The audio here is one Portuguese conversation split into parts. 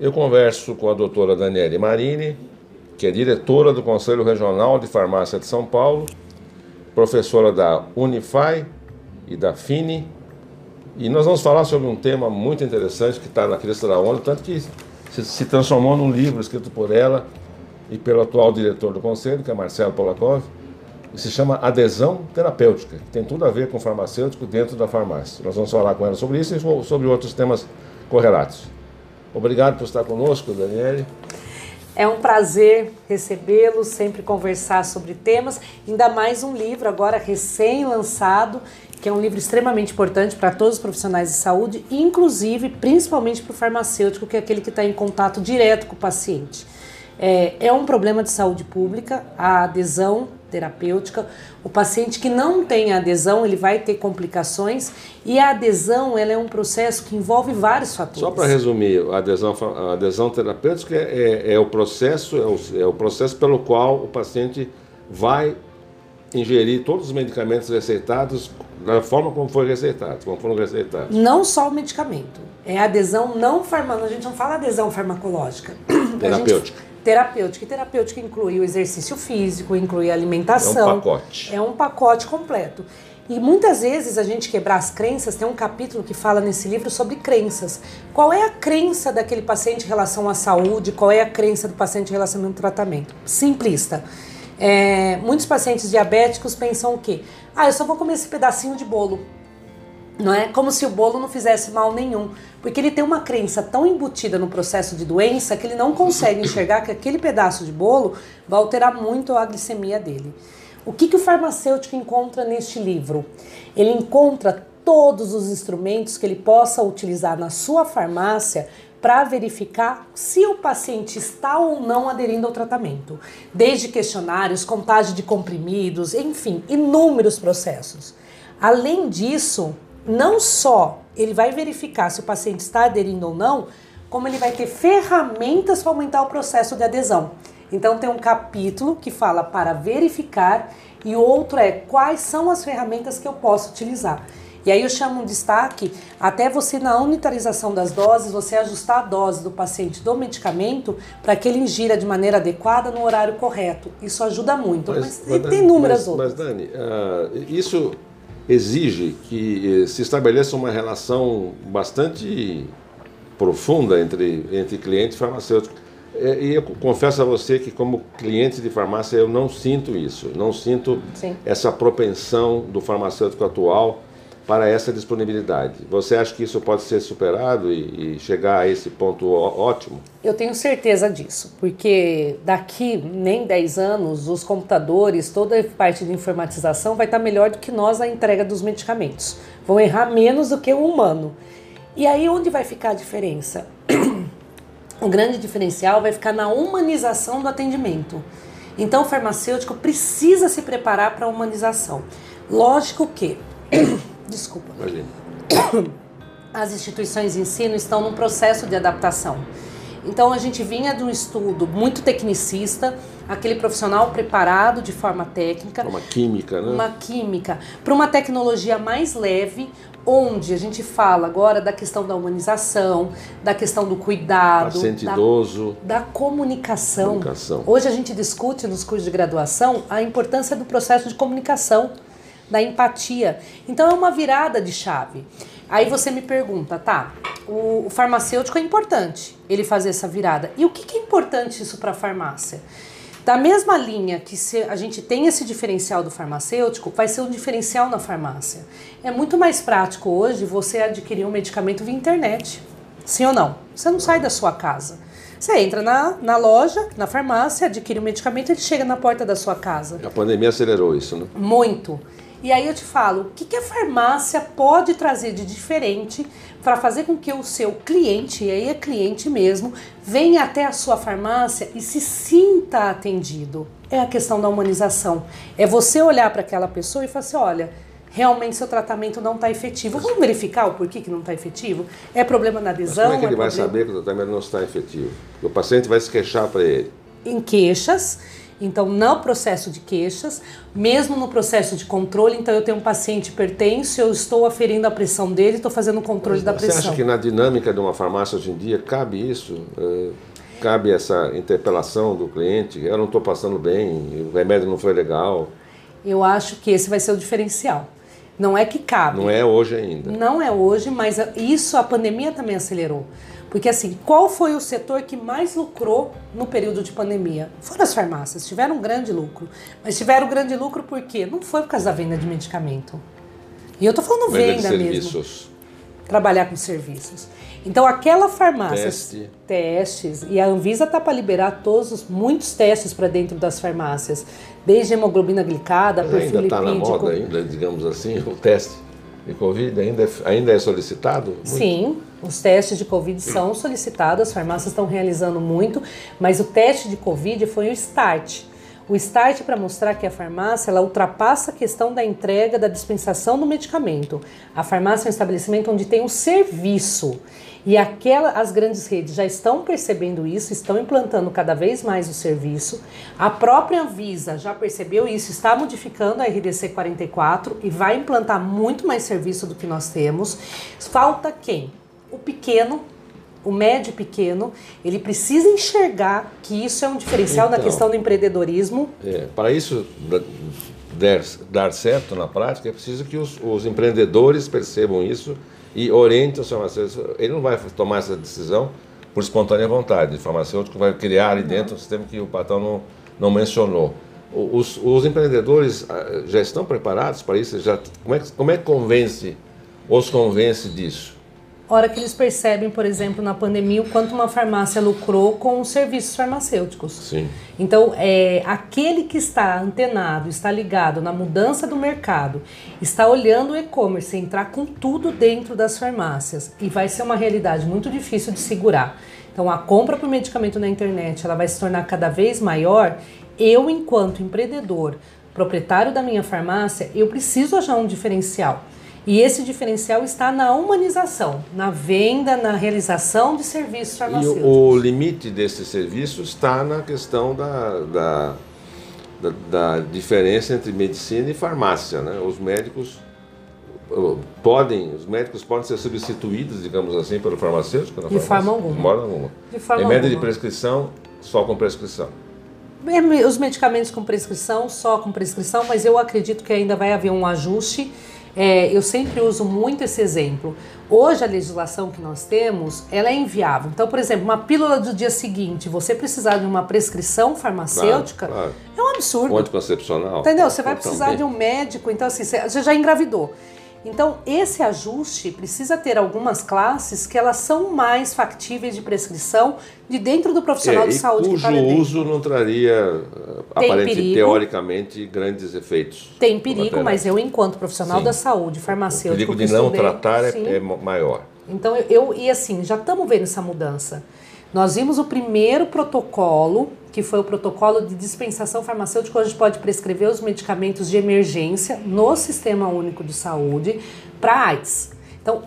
Eu converso com a doutora Daniele Marini, que é diretora do Conselho Regional de Farmácia de São Paulo, professora da Unify e da FINE, e nós vamos falar sobre um tema muito interessante que está na crista da onda, tanto que se, se transformou num livro escrito por ela e pelo atual diretor do Conselho, que é Marcelo Polakov, e se chama Adesão Terapêutica, que tem tudo a ver com farmacêutico dentro da farmácia. Nós vamos falar com ela sobre isso e sobre outros temas correlatos. Obrigado por estar conosco, Daniele. É um prazer recebê-lo, sempre conversar sobre temas, ainda mais um livro agora recém-lançado, que é um livro extremamente importante para todos os profissionais de saúde, inclusive, principalmente para o farmacêutico, que é aquele que está em contato direto com o paciente. É, é um problema de saúde pública, a adesão terapêutica. O paciente que não tem adesão, ele vai ter complicações e a adesão ela é um processo que envolve vários fatores. Só para resumir, a adesão, a adesão terapêutica é, é, é o processo é o, é o processo pelo qual o paciente vai ingerir todos os medicamentos receitados da forma como foi receitado, como foram receitados. Não só o medicamento, é adesão não farmacológica. A gente não fala adesão farmacológica. Terapêutica terapêutica. E terapêutica inclui o exercício físico, inclui a alimentação. É um pacote. É um pacote completo. E muitas vezes a gente quebrar as crenças, tem um capítulo que fala nesse livro sobre crenças. Qual é a crença daquele paciente em relação à saúde? Qual é a crença do paciente em relação ao tratamento? Simplista. É, muitos pacientes diabéticos pensam o quê? Ah, eu só vou comer esse pedacinho de bolo não é como se o bolo não fizesse mal nenhum, porque ele tem uma crença tão embutida no processo de doença que ele não consegue enxergar que aquele pedaço de bolo vai alterar muito a glicemia dele. O que, que o farmacêutico encontra neste livro? Ele encontra todos os instrumentos que ele possa utilizar na sua farmácia para verificar se o paciente está ou não aderindo ao tratamento, desde questionários, contagem de comprimidos, enfim, inúmeros processos. Além disso, não só ele vai verificar se o paciente está aderindo ou não, como ele vai ter ferramentas para aumentar o processo de adesão. Então tem um capítulo que fala para verificar e outro é quais são as ferramentas que eu posso utilizar. E aí eu chamo um destaque até você na unitarização das doses, você ajustar a dose do paciente do medicamento para que ele ingira de maneira adequada no horário correto. Isso ajuda muito. Mas, mas, mas tem inúmeras mas, outras. Mas Dani, uh, isso exige que eh, se estabeleça uma relação bastante profunda entre, entre cliente e farmacêutico. É, e eu confesso a você que, como cliente de farmácia, eu não sinto isso. Não sinto Sim. essa propensão do farmacêutico atual para essa disponibilidade. Você acha que isso pode ser superado e, e, chegar a esse ponto ótimo? Eu tenho certeza disso, porque daqui nem 10 anos os computadores, toda a parte de informatização vai estar melhor do que nós na entrega dos medicamentos. Vão errar menos do que o humano. E aí onde vai ficar a diferença? o grande diferencial vai ficar na humanização do atendimento. Então o farmacêutico precisa se preparar para a humanização. Lógico que Desculpa. Imagina. As instituições de ensino estão num processo de adaptação. Então a gente vinha de um estudo muito tecnicista, aquele profissional preparado de forma técnica. Uma química, né? Uma química. Para uma tecnologia mais leve, onde a gente fala agora da questão da humanização, da questão do cuidado, paciente da, idoso, da comunicação. comunicação. Hoje a gente discute nos cursos de graduação a importância do processo de comunicação da empatia. Então é uma virada de chave. Aí você me pergunta, tá? O, o farmacêutico é importante ele fazer essa virada. E o que, que é importante isso para a farmácia? Da mesma linha que se a gente tem esse diferencial do farmacêutico, vai ser um diferencial na farmácia. É muito mais prático hoje você adquirir um medicamento via internet. Sim ou não? Você não sai da sua casa. Você entra na, na loja, na farmácia, adquire o um medicamento e ele chega na porta da sua casa. A pandemia acelerou isso, né? Muito. E aí eu te falo, o que, que a farmácia pode trazer de diferente para fazer com que o seu cliente, e aí é cliente mesmo, venha até a sua farmácia e se sinta atendido? É a questão da humanização. É você olhar para aquela pessoa e falar assim, olha, realmente seu tratamento não está efetivo. Vamos verificar o porquê que não está efetivo? É problema na adesão? Mas como é que ele é vai problema... saber que o tratamento não está efetivo? O paciente vai se queixar para ele. Em queixas Então, no processo de queixas, mesmo no processo de controle, então eu tenho um paciente hipertenso, eu estou aferindo a pressão dele, estou fazendo o controle da pressão. Você acha que na dinâmica de uma farmácia hoje em dia cabe isso? É, cabe essa interpelação do cliente? Eu não estou passando bem, o remédio não foi legal. Eu acho que esse vai ser o diferencial. Não é que cabe. Não é hoje ainda. Não é hoje, mas isso a pandemia também acelerou. Porque assim, qual foi o setor que mais lucrou no período de pandemia? Foram as farmácias, tiveram um grande lucro. Mas tiveram grande lucro por quê? Não foi por causa da venda de medicamento. E eu tô falando venda, venda mesmo. Trabalhar com serviços. Então aquela farmácia, Teste. testes, e a Anvisa tá para liberar todos os, muitos testes para dentro das farmácias, desde hemoglobina glicada, Mas perfil ainda está na moda ainda, digamos assim, o teste de Covid ainda é, ainda é solicitado? Muito? Sim, os testes de Covid são solicitados, as farmácias estão realizando muito, mas o teste de Covid foi o start. O start para mostrar que a farmácia ela ultrapassa a questão da entrega, da dispensação do medicamento. A farmácia é um estabelecimento onde tem um serviço. E aquela, as grandes redes já estão percebendo isso, estão implantando cada vez mais o serviço. A própria Anvisa já percebeu isso, está modificando a RDC 44 e vai implantar muito mais serviço do que nós temos. Falta quem? O pequeno, o médio pequeno, ele precisa enxergar que isso é um diferencial então, na questão do empreendedorismo. É, para isso dar, dar certo na prática, é preciso que os, os empreendedores percebam isso e orienta o farmacêutico. Ele não vai tomar essa decisão por espontânea vontade. O farmacêutico vai criar ali dentro um sistema que o patrão não, não mencionou. Os, os empreendedores ah, já estão preparados para isso? Já, como, é, como é que convence, os convence disso? Hora que eles percebem, por exemplo, na pandemia, o quanto uma farmácia lucrou com os serviços farmacêuticos. Sim. Então, é, aquele que está antenado, está ligado na mudança do mercado, está olhando o e-commerce, entrar com tudo dentro das farmácias e vai ser uma realidade muito difícil de segurar. Então, a compra por medicamento na internet, ela vai se tornar cada vez maior. Eu, enquanto empreendedor, proprietário da minha farmácia, eu preciso achar um diferencial. E esse diferencial está na humanização, na venda, na realização de serviços farmacêuticos. E o, limite desse serviço está na questão da, da, da, da diferença entre medicina e farmácia. Né? Os médicos podem, os médicos podem ser substituídos, digamos assim, pelo farmacêutico? de forma alguma. De forma alguma. De forma Remédio alguma. de prescrição, só com prescrição. Os medicamentos com prescrição, só com prescrição, mas eu acredito que ainda vai haver um ajuste é, eu sempre uso muito esse exemplo. Hoje a legislação que nós temos, ela é inviável. Então, por exemplo, uma pílula do dia seguinte, você precisar de uma prescrição farmacêutica, claro, claro. é um absurdo. Um anticoncepcional. Entendeu? Você vai precisar de um médico, então assim, você já engravidou. Então, esse ajuste precisa ter algumas classes que elas são mais factíveis de prescrição de dentro do profissional é, de saúde. Cujo uso não traria, aparentemente, teoricamente, grandes efeitos. Tem perigo, mas eu, enquanto profissional sim. da saúde, farmacêutico... O perigo de não estudei, tratar é, é, maior. Então, eu, e assim, já estamos vendo essa mudança. Nós vimos o primeiro protocolo, que foi o protocolo de dispensação farmacêutica, onde pode prescrever os medicamentos de emergência no Sistema Único de Saúde para AIDS. Então,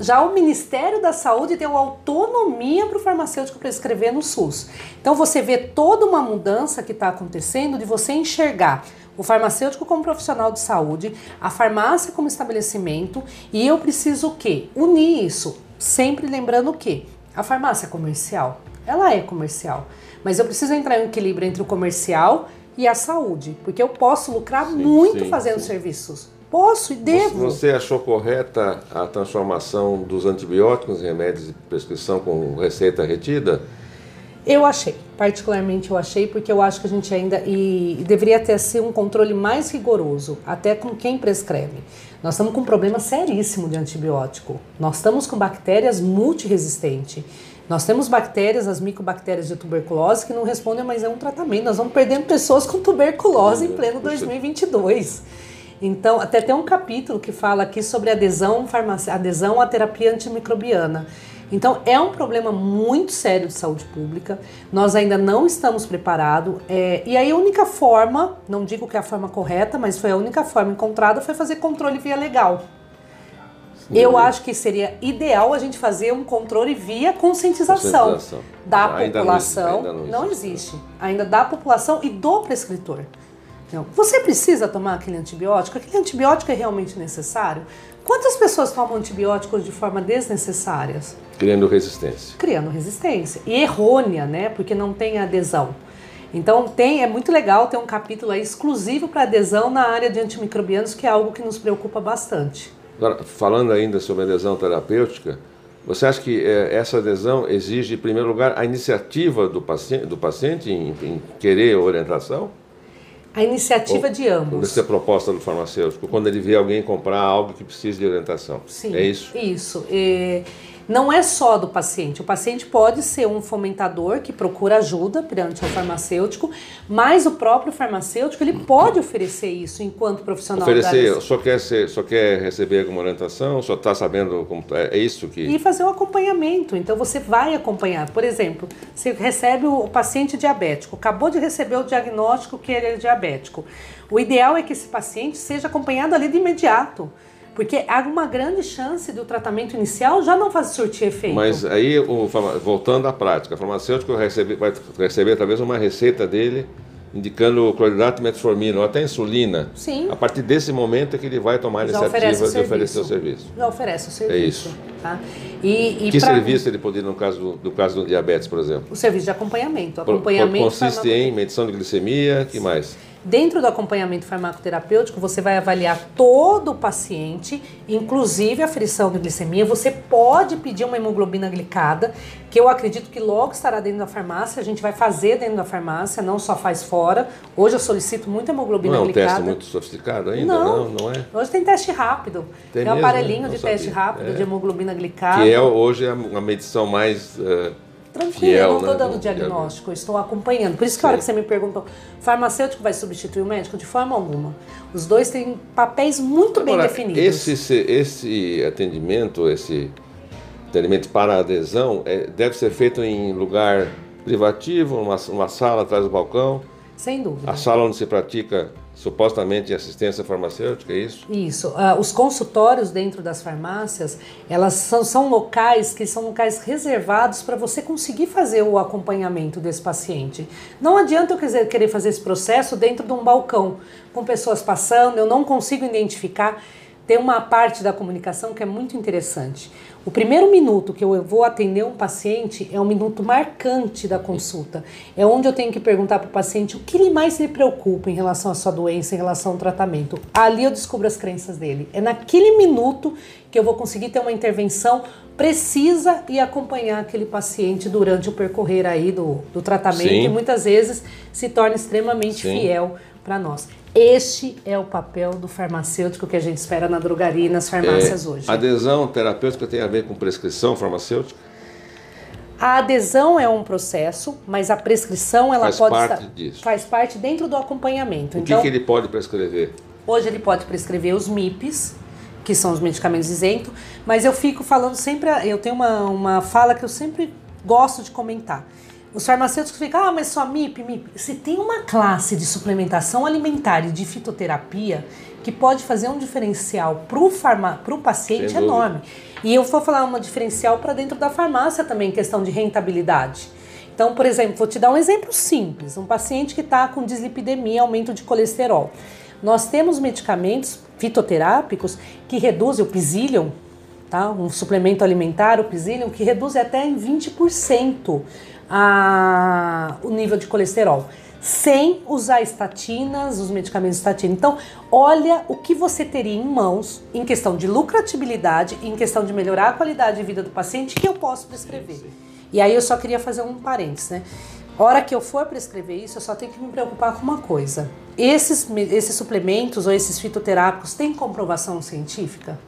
já o Ministério da Saúde deu autonomia para o farmacêutico prescrever no SUS. Então você vê toda uma mudança que está acontecendo de você enxergar o farmacêutico como profissional de saúde, a farmácia como estabelecimento, e eu preciso o quê? Unir isso, sempre lembrando o quê? A farmácia comercial, ela é comercial, mas eu preciso entrar em equilíbrio entre o comercial e a saúde, porque eu posso lucrar sim, muito sim, fazendo sim. serviços. Posso e devo. Você achou correta a transformação dos antibióticos em remédios de prescrição com receita retida? Eu achei, particularmente eu achei, porque eu acho que a gente ainda e, e deveria ter assim, um controle mais rigoroso, até com quem prescreve. Nós estamos com um problema seríssimo de antibiótico. Nós estamos com bactérias multiresistentes. Nós temos bactérias, as micobactérias de tuberculose, que não respondem mais a um tratamento. Nós vamos perdendo pessoas com tuberculose em pleno 2022. Então, até tem um capítulo que fala aqui sobre adesão, adesão à terapia antimicrobiana. Então, é um problema muito sério de saúde pública, nós ainda não estamos preparados, é, e aí a única forma, não digo que é a forma correta, mas foi a única forma encontrada, foi fazer controle via legal. Eu acho que seria ideal a gente fazer um controle via conscientização, Conscientização. da Ainda não população. existe, ainda não não existe. existe. Ainda da população e do prescritor. Então, você precisa tomar aquele antibiótico? Aquele antibiótico é realmente necessário? Quantas pessoas tomam antibióticos de forma desnecessária? Criando resistência. criando resistência e errônea, né? Porque não tem adesão. Então tem, é muito legal ter um capítulo exclusivo para adesão na área de antimicrobianos, que é algo que nos preocupa bastante. Agora, falando ainda sobre adesão terapêutica, você acha que eh, essa adesão exige, em primeiro lugar, a iniciativa do paciente, do paciente em, em querer orientação? A iniciativa Ou- de ambos. Dessa proposta do farmacêutico, quando ele vê alguém comprar algo que precisa de orientação. Sim, É isso? Isso. É, não é só do paciente. O paciente pode ser um fomentador que procura ajuda perante o farmacêutico, mas o próprio farmacêutico ele pode oferecer isso enquanto profissional da Oferecer, área. só quer, ser, só quer receber alguma orientação, só está sabendo como. É, é isso que. E fazer o acompanhamento. Então você vai acompanhar. Por exemplo, você recebe o paciente diabético, acabou de receber o diagnóstico que ele é diabético. O ideal é que esse paciente seja acompanhado ali de imediato. Porque há uma grande chance do tratamento inicial já não fazer surtir efeito. Mas aí, voltando à prática, o farmacêutico recebe, vai receber talvez uma receita dele indicando cloridrato, metformina ou até insulina. Sim. A partir desse momento é que ele vai tomar a iniciativa oferece o de oferecer o serviço. serviço. Já oferece o serviço. É isso. Tá? E, e Que pra- serviço ele poderia, no caso do, do caso do diabetes, por exemplo? O serviço de acompanhamento. Acompanhamento consiste farmaco- em medição de glicemia, que mais? Dentro do acompanhamento farmacoterapêutico, você vai avaliar todo o paciente, inclusive a frição de glicemia. Você pode pedir uma hemoglobina glicada, que eu acredito que logo estará dentro da farmácia. A gente vai fazer dentro da farmácia, não só faz fora. Hoje eu solicito muita hemoglobina Não é um glicada. teste muito sofisticado ainda? Não. Não, não é? Hoje tem teste rápido. Tem Tem, um mesmo? aparelhinho Não de sabia. teste rápido É. de hemoglobina glicada. Que é hoje a, a medição mais eh, Tranquilo, fiel, eu não estou né, dando do diagnóstico, estou acompanhando. Por isso que a hora que você me perguntou, farmacêutico vai substituir o médico? De forma alguma. Os dois têm papéis muito bem Agora, definidos. Esse, se- esse atendimento, esse atendimento para adesão, é, deve ser feito em lugar privativo, uma, uma sala atrás do balcão, Sem dúvida. a sala onde se pratica supostamente assistência farmacêutica, é isso? Isso. Ah, os consultórios dentro das farmácias, elas são, são locais que são locais reservados para você conseguir fazer o acompanhamento desse paciente. Não adianta eu quiser, querer fazer esse processo dentro de um balcão, com pessoas passando, eu não consigo identificar. Tem uma parte da comunicação que é muito interessante. O primeiro minuto que eu vou atender um paciente é um minuto marcante da consulta. É onde eu tenho que perguntar para o paciente o que ele mais lhe preocupa em relação à sua doença, em relação ao tratamento. Ali eu descubro as crenças dele. É naquele minuto que eu vou conseguir ter uma intervenção precisa e acompanhar aquele paciente durante o percorrer aí do, do tratamento Sim. e muitas vezes se torna extremamente Sim. fiel para nós. Este é o papel do farmacêutico que a gente espera na drogaria e nas farmácias É, hoje. Adesão terapêutica tem a ver com prescrição farmacêutica? A adesão é um processo, mas a prescrição ela Faz pode parte estar, disso. faz parte dentro do acompanhamento. O que, então, que ele pode prescrever? hoje ele pode prescrever os MIPs, que são os medicamentos isentos, mas eu fico falando sempre, eu tenho uma, uma fala que eu sempre gosto de comentar. Os farmacêuticos ficam, ah, mas só MIP, MIP. Se tem uma classe de suplementação alimentar e de fitoterapia que pode fazer um diferencial para o farma, paciente dúvida. enorme. E eu vou falar uma diferencial para dentro da farmácia também, questão de rentabilidade. Então, por exemplo, vou te dar um exemplo simples: um paciente que está com dislipidemia, aumento de colesterol. Nós temos medicamentos fitoterápicos que reduzem o psyllium, tá? um suplemento alimentar, o psyllium, que reduz até em 20% a, o nível de colesterol, sem usar estatinas, os medicamentos estatina. Então, olha o que você teria em mãos em questão de lucratibilidade, em questão de melhorar a qualidade de vida do paciente, que eu posso prescrever. E aí eu só queria fazer um parênteses, né? Hora que eu for prescrever isso, eu só tenho que me preocupar com uma coisa. Esses, esses suplementos ou esses fitoterápicos têm comprovação científica?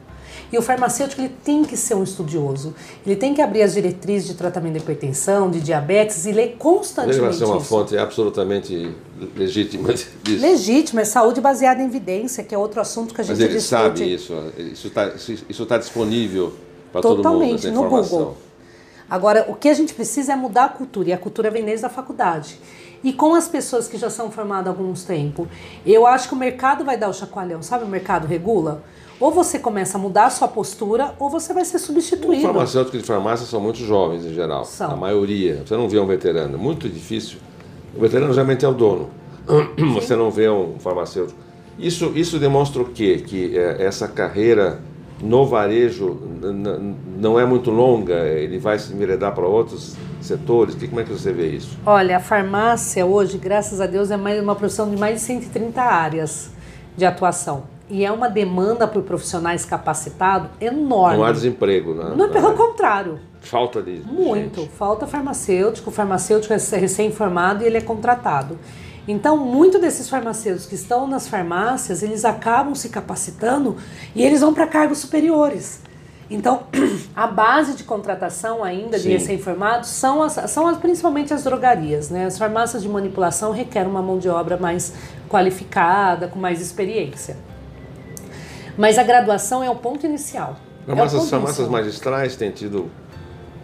E o farmacêutico ele tem que ser um estudioso. Ele tem que abrir as diretrizes de tratamento de hipertensão, de diabetes e ler constantemente vai ser uma isso. fonte absolutamente legítima disso. Legítima, é saúde baseada em evidência, que é outro assunto que a gente Mas ele discute. sabe isso, isso está isso tá disponível para todo mundo, Totalmente, no. Google. Agora, o que a gente precisa é mudar a cultura, e a cultura vem desde a faculdade. E com as pessoas que já são formadas há alguns tempos, eu acho que o mercado vai dar o chacoalhão, sabe? O mercado regula. ou você começa a mudar a sua postura, ou você vai ser Os substituído. farmacêuticos de farmácia são muito jovens em geral. São. A maioria. Você não vê um veterano. É muito difícil. O veterano geralmente é o dono. Você não vê um farmacêutico. Isso, isso demonstra o quê? Que é, essa carreira no varejo não é muito longa, ele vai se enveredar para outros setores. Que- Como é que você vê isso? Olha, a farmácia hoje, graças a Deus, é mais uma profissão de mais de 130 áreas de atuação. E é uma demanda por profissionais capacitados enorme. Não há desemprego, né? Não é pelo contrário. Falta de Muito. gente. Falta farmacêutico, o farmacêutico é recém-formado e ele é contratado. Então, muito desses farmacêuticos que estão nas farmácias, eles acabam se capacitando e eles vão para cargos superiores. Então, a base de contratação ainda de Sim. recém-formados são, as, são as- principalmente as drogarias. Né? As farmácias de manipulação requerem uma mão de obra mais qualificada, com mais experiência. Mas a graduação é o ponto inicial. É o Farmácias, magistrais têm tido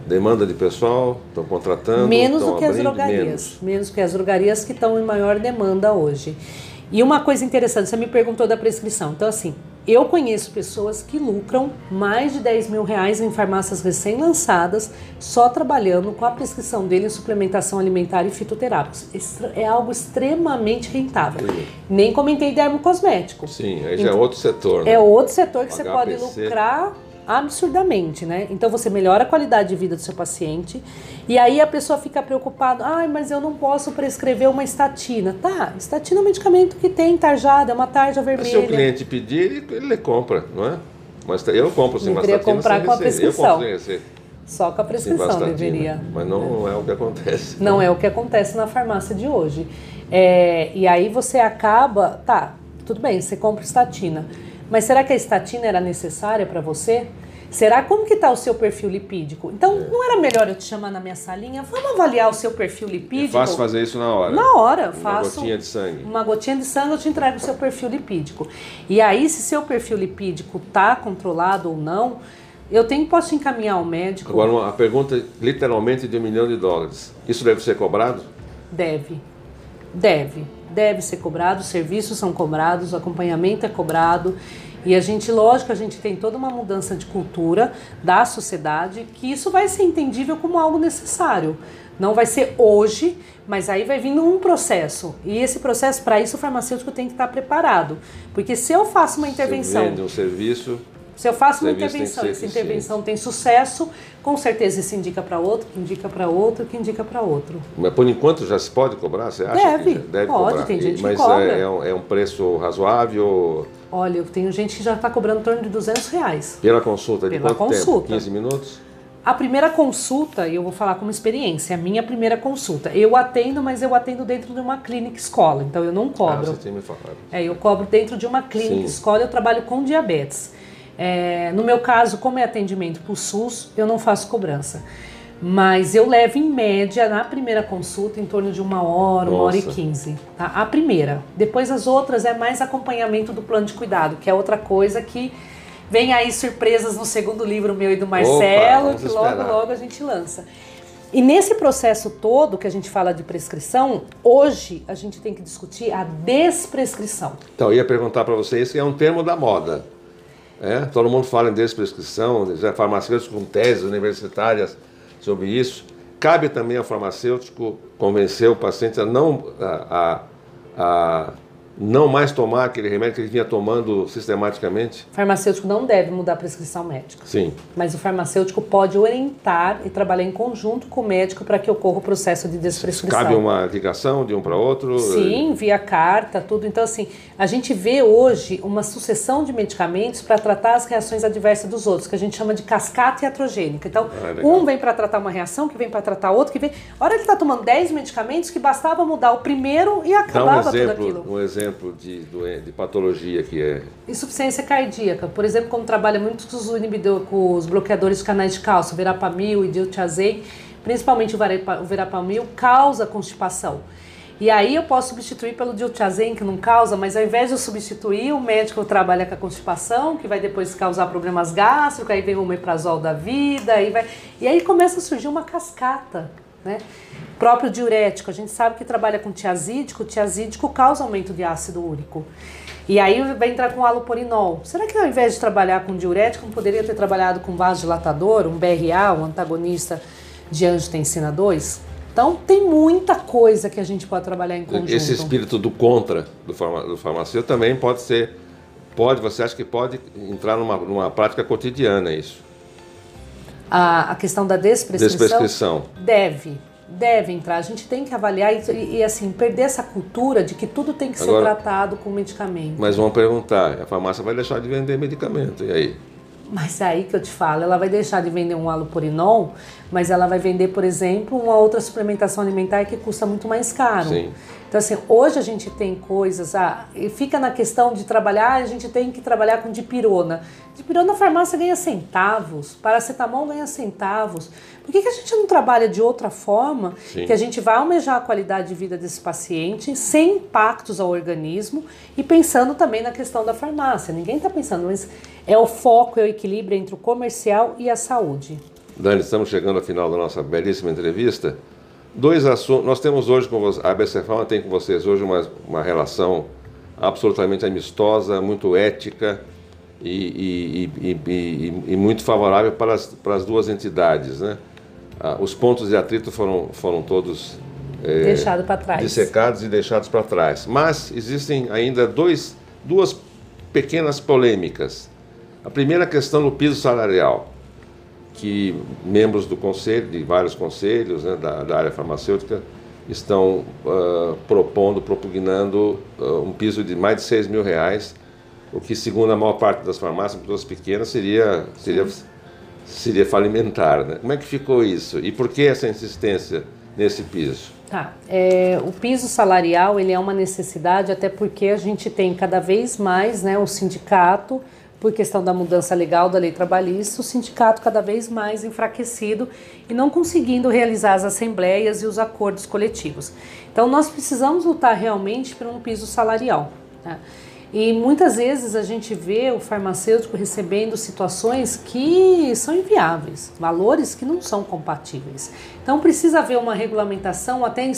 demanda de pessoal, estão contratando. Menos do que as abrindo, drogarias. menos. Menos. que as drogarias que estão em maior demanda hoje. E uma coisa interessante, você me perguntou da prescrição. Então, assim, eu conheço pessoas que lucram mais de 10 mil reais em farmácias recém-lançadas, só trabalhando com a prescrição dele em suplementação alimentar e fitoterápicos. É algo extremamente rentável. Sim. Nem comentei dermocosmético. Sim, aí já é outro setor. né? É outro setor que você HPC. pode lucrar absurdamente, né? Então você melhora a qualidade de vida do seu paciente e aí a pessoa fica preocupada, ai, mas eu não posso prescrever uma estatina. Tá, estatina é um medicamento que tem tarjada, é uma tarja vermelha. se o cliente pedir, ele, ele compra, não é? Mas eu compro sim, Deveria Vastatina comprar sem com a prescrição. Sem. Só com a prescrição deveria. Mas não é o que acontece. Não é o que acontece na farmácia de hoje. É, e aí você acaba, tá, tudo bem, você compra estatina, mas será que a estatina era necessária para você? Será como que está o seu perfil lipídico? Então, É. não era melhor eu te chamar na minha salinha? Vamos avaliar o seu perfil É lipídico? fácil fazer isso na hora. Na hora, eu Uma faço gotinha de sangue. uma gotinha de sangue, eu te entrego o seu perfil lipídico. E aí, se seu perfil lipídico tá controlado ou não, eu tenho posso encaminhar ao médico. Agora, uma, a pergunta literalmente de um milhão de dólares. Isso deve ser cobrado? Deve. Deve. Deve ser cobrado, os serviços são cobrados, o acompanhamento é cobrado. E a gente, lógico, a gente tem toda uma mudança de cultura da sociedade que isso vai ser entendível como algo necessário. Não vai ser hoje, mas aí vai vindo um processo. E esse processo, para isso, o farmacêutico tem que estar preparado. Porque se eu faço uma intervenção Você vende um serviço, se eu faço uma tem que intervenção e essa intervenção tem sucesso, com certeza isso indica para outro, que indica para outro, que indica para outro. mas por enquanto já se pode cobrar? Você acha Deve, que deve pode, cobrar? tem gente que mas cobra. É, é um, é um preço razoável Olha, eu tenho gente que já está cobrando em torno de 200 reais. pela consulta de Pela quanto tempo? consulta. 15 minutos? A primeira consulta, eu vou falar como experiência, a minha primeira consulta. Eu atendo, mas eu atendo dentro de uma clínica escola, então eu não Ah, cobro. você tinha me falado. É, eu cobro dentro de uma clínica Sim. escola, eu trabalho com diabetes. É, no meu caso, como é atendimento por SUS, eu não faço cobrança. Mas eu levo em média na primeira consulta em torno de uma hora, uma hora e Nossa. quinze. Tá? A primeira. Depois as outras é mais acompanhamento do plano de cuidado, que é outra coisa que vem aí surpresas no segundo livro meu e do Marcelo, vamos que logo, esperar. logo a gente lança. E nesse processo todo que a gente fala de prescrição, hoje a gente tem que discutir a desprescrição. Então, eu ia perguntar para vocês que é um termo da moda. É? Todo mundo fala em desprescrição, farmacêuticos com teses universitárias sobre isso. Cabe também ao farmacêutico convencer o paciente a não, a, a, a não mais tomar aquele remédio que ele vinha tomando sistematicamente? O farmacêutico não deve mudar a prescrição médica, Sim. mas o farmacêutico pode orientar e trabalhar em conjunto com o médico para que ocorra o processo de desprescrição. Cabe uma ligação de um para outro? Sim, via carta, tudo. Então, assim, a gente vê hoje uma sucessão de medicamentos para tratar as reações adversas dos outros, que a gente chama de cascata iatrogênica. Então, Ah, um vem para tratar uma reação, que vem para tratar outro, que vem. A hora ele está tomando 10 medicamentos, que bastava mudar o primeiro e Dá um acabava tudo exemplo, aquilo. um exemplo de, doen- de patologia que é. Insuficiência cardíaca, por exemplo, como trabalha muito com os, com os bloqueadores de canais de cálcio, verapamil e diltiazem, principalmente o verapamil, causa constipação. E aí eu posso substituir pelo diltiazem, que não causa, mas ao invés de eu substituir, o médico trabalha com a constipação, que vai depois causar problemas gástricos, aí vem o omeprazol da vida, aí vai... e aí começa a surgir uma cascata, né? Próprio diurético, a gente sabe que trabalha com tiazídico, o tiazídico causa aumento de ácido úrico. E aí vai entrar com aloporinol. Será que ao invés de trabalhar com diurético, não poderia ter trabalhado com vasodilatador, um BRA, um antagonista de angiotensina 2? Então tem muita coisa que a gente pode trabalhar em conjunto. Esse espírito do contra do, farma, do farmacêutico também pode ser, pode, você acha que pode entrar numa, numa prática cotidiana isso? A, a questão da desprescrição, Desprescrição. deve, deve entrar. A gente tem que avaliar e, e, assim, perder essa cultura de que tudo tem que Agora- ser tratado com medicamento. Mas vão perguntar, a farmácia vai deixar de vender medicamento, e aí? Mas aí que eu te falo, ela vai deixar de vender um alopurinol, mas ela vai vender, por exemplo, uma outra suplementação alimentar que custa muito mais caro. Sim. Então, assim, hoje a gente tem coisas, ah, e fica na questão de trabalhar, a gente tem que trabalhar com dipirona. Dipirona a farmácia ganha centavos, paracetamol ganha centavos. Por que, que a gente não trabalha de outra forma, Sim. que a gente vai almejar a qualidade de vida desse paciente, sem impactos ao organismo e pensando também na questão da farmácia? Ninguém está pensando, mas é o foco, é o equilíbrio entre o comercial e a saúde. Dani, estamos chegando ao final da nossa belíssima entrevista. Dois assuntos. Nós temos hoje com você, a ABC Pharma tem com vocês hoje uma, uma relação absolutamente amistosa, muito ética e, e- e- muito favorável para as, para as duas entidades. Né? Ah, os pontos de atrito foram, foram todos eh, Deixado para trás. dissecados e deixados para trás. Mas existem ainda dois, duas pequenas polêmicas. A primeira questão no piso salarial, que membros do conselho, de vários conselhos né, da, da área farmacêutica, estão ah, propondo, propugnando ah, um piso de mais de 6 mil reais, o que, segundo a maior parte das farmácias, pessoas pequenas, seria, seria, seria falimentar. Né? Como é que ficou isso? E por que essa insistência nesse piso? Tá. É, o piso salarial ele é uma necessidade até porque a gente tem cada vez mais né, o sindicato, por questão da mudança legal da lei trabalhista, o sindicato cada vez mais enfraquecido e não conseguindo realizar as assembleias e os acordos coletivos. Então nós precisamos lutar realmente por um piso salarial. Tá? E muitas vezes a gente vê o farmacêutico recebendo situações que são inviáveis, valores que não são compatíveis. Então precisa haver uma regulamentação até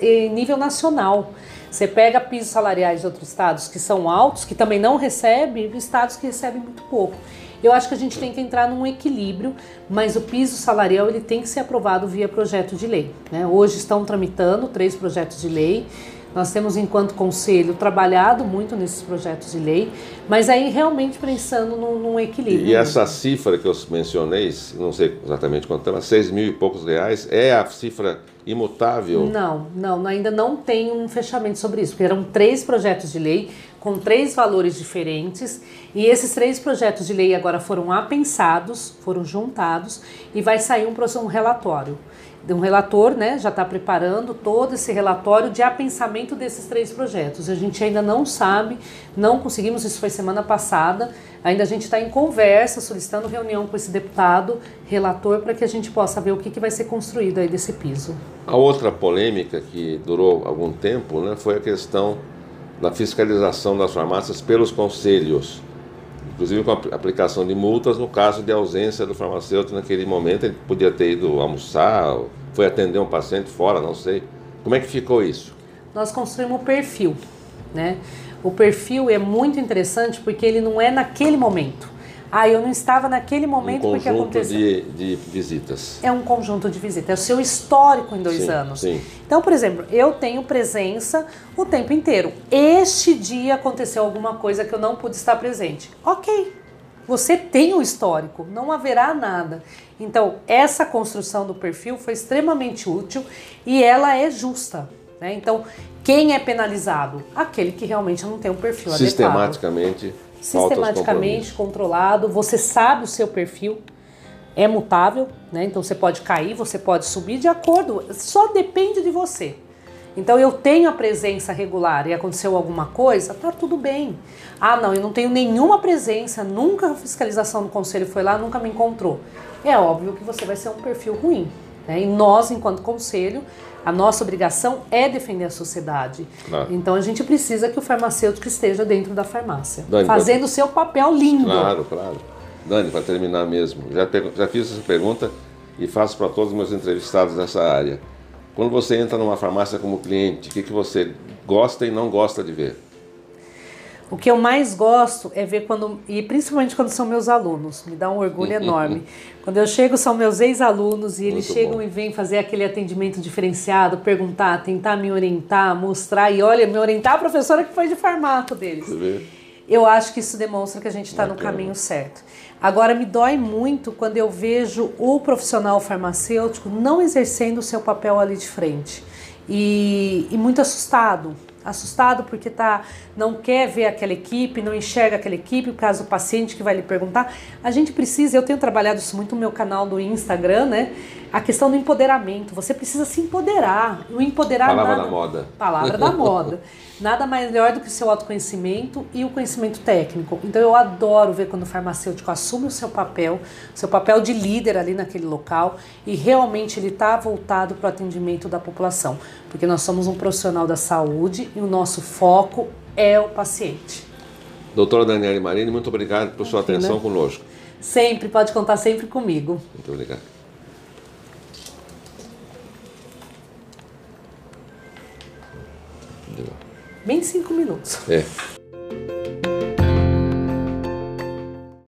em, nível nacional. Você pega pisos salariais de outros estados que são altos, que também não recebem, e estados que recebem muito pouco. Eu acho que a gente tem que entrar num equilíbrio, mas o piso salarial ele tem que ser aprovado via projeto de lei. né? Hoje estão tramitando três projetos de lei. Nós temos, enquanto conselho, trabalhado muito nesses projetos de lei, mas aí realmente pensando num, num equilíbrio. E essa cifra que eu mencionei, não sei exatamente quanto é, 6 mil e poucos reais, é a cifra imutável? Não, não, ainda não tem um fechamento sobre isso, porque eram três projetos de lei com três valores diferentes e esses três projetos de lei agora foram apensados, foram juntados e vai sair um, um relatório. Um relator né, já está preparando todo esse relatório de apensamento desses três projetos. A gente ainda não sabe, não conseguimos, isso foi semana passada, ainda a gente está em conversa, solicitando reunião com esse deputado, relator, para que a gente possa ver o que, que vai ser construído aí desse piso. A outra polêmica que durou algum tempo né, foi a questão da fiscalização das farmácias pelos conselhos, inclusive com a apl- aplicação de multas no caso de ausência do farmacêutico naquele momento, ele podia ter ido almoçar, foi atender um paciente fora, não sei. Como é que ficou isso? nós construímos o perfil, né? O perfil é muito interessante porque ele não é naquele momento. Ah, eu não estava naquele Um momento porque conjunto aconteceu. de, de visitas. É um conjunto de visitas, é o seu histórico em dois Sim, anos. sim. Então, por exemplo, eu tenho presença o tempo inteiro. Este dia aconteceu alguma coisa que eu não pude estar presente. Ok, você tem o histórico, não haverá nada. Então, essa construção do perfil foi extremamente útil e ela é justa. Né? Então, quem é penalizado? Aquele que realmente não tem um perfil adequado Sistematicamente, falta aos sistematicamente controlado, você sabe o seu perfil, é mutável, né? Então você pode cair, você pode subir de acordo, só depende de você. Então eu tenho a presença regular e aconteceu alguma coisa, tá tudo bem. Ah, não, eu não tenho nenhuma presença, nunca a fiscalização do conselho foi lá, nunca me encontrou. É óbvio que você vai ser um perfil ruim. Né? E nós, enquanto conselho, a nossa obrigação é defender a sociedade. Claro. Então a gente precisa que o farmacêutico esteja dentro da farmácia, Dani, fazendo o seu papel lindo. Claro, claro. Dani, para terminar mesmo, já, já fiz essa pergunta e faço para todos os meus entrevistados dessa área. Quando você entra numa farmácia como cliente, o que, que você gosta e não gosta de ver? O que eu mais gosto é ver quando, e principalmente quando são meus alunos, me dá um orgulho enorme. Quando eu chego, são meus ex-alunos e eles Muito chegam bom. e vêm fazer aquele atendimento diferenciado, perguntar, tentar me orientar, mostrar. E olha, me orientar a professora que foi de farmaco deles. Você vê? Eu acho que isso demonstra que a gente está no caminho certo. Agora, me dói muito quando eu vejo o profissional farmacêutico não exercendo o seu papel ali de frente. E, e muito assustado. Assustado porque tá, não quer ver aquela equipe, não enxerga aquela equipe, por causa do paciente que vai lhe perguntar. A gente precisa, eu tenho trabalhado isso muito no meu canal do Instagram, né? A questão do empoderamento. Você precisa se empoderar. O empoderar Palavra nada- da moda. Palavra da moda. Nada melhor do que o seu autoconhecimento e o conhecimento técnico. Então eu adoro ver quando o farmacêutico assume o seu papel, seu papel de líder ali naquele local e realmente ele está voltado para o atendimento da população. Porque nós somos um profissional da saúde e o nosso foco é o paciente. Doutora Daniele Marini, muito obrigado por sua Imagina. atenção conosco. Sempre, pode contar sempre comigo. Muito obrigado. Bem cinco minutos. É.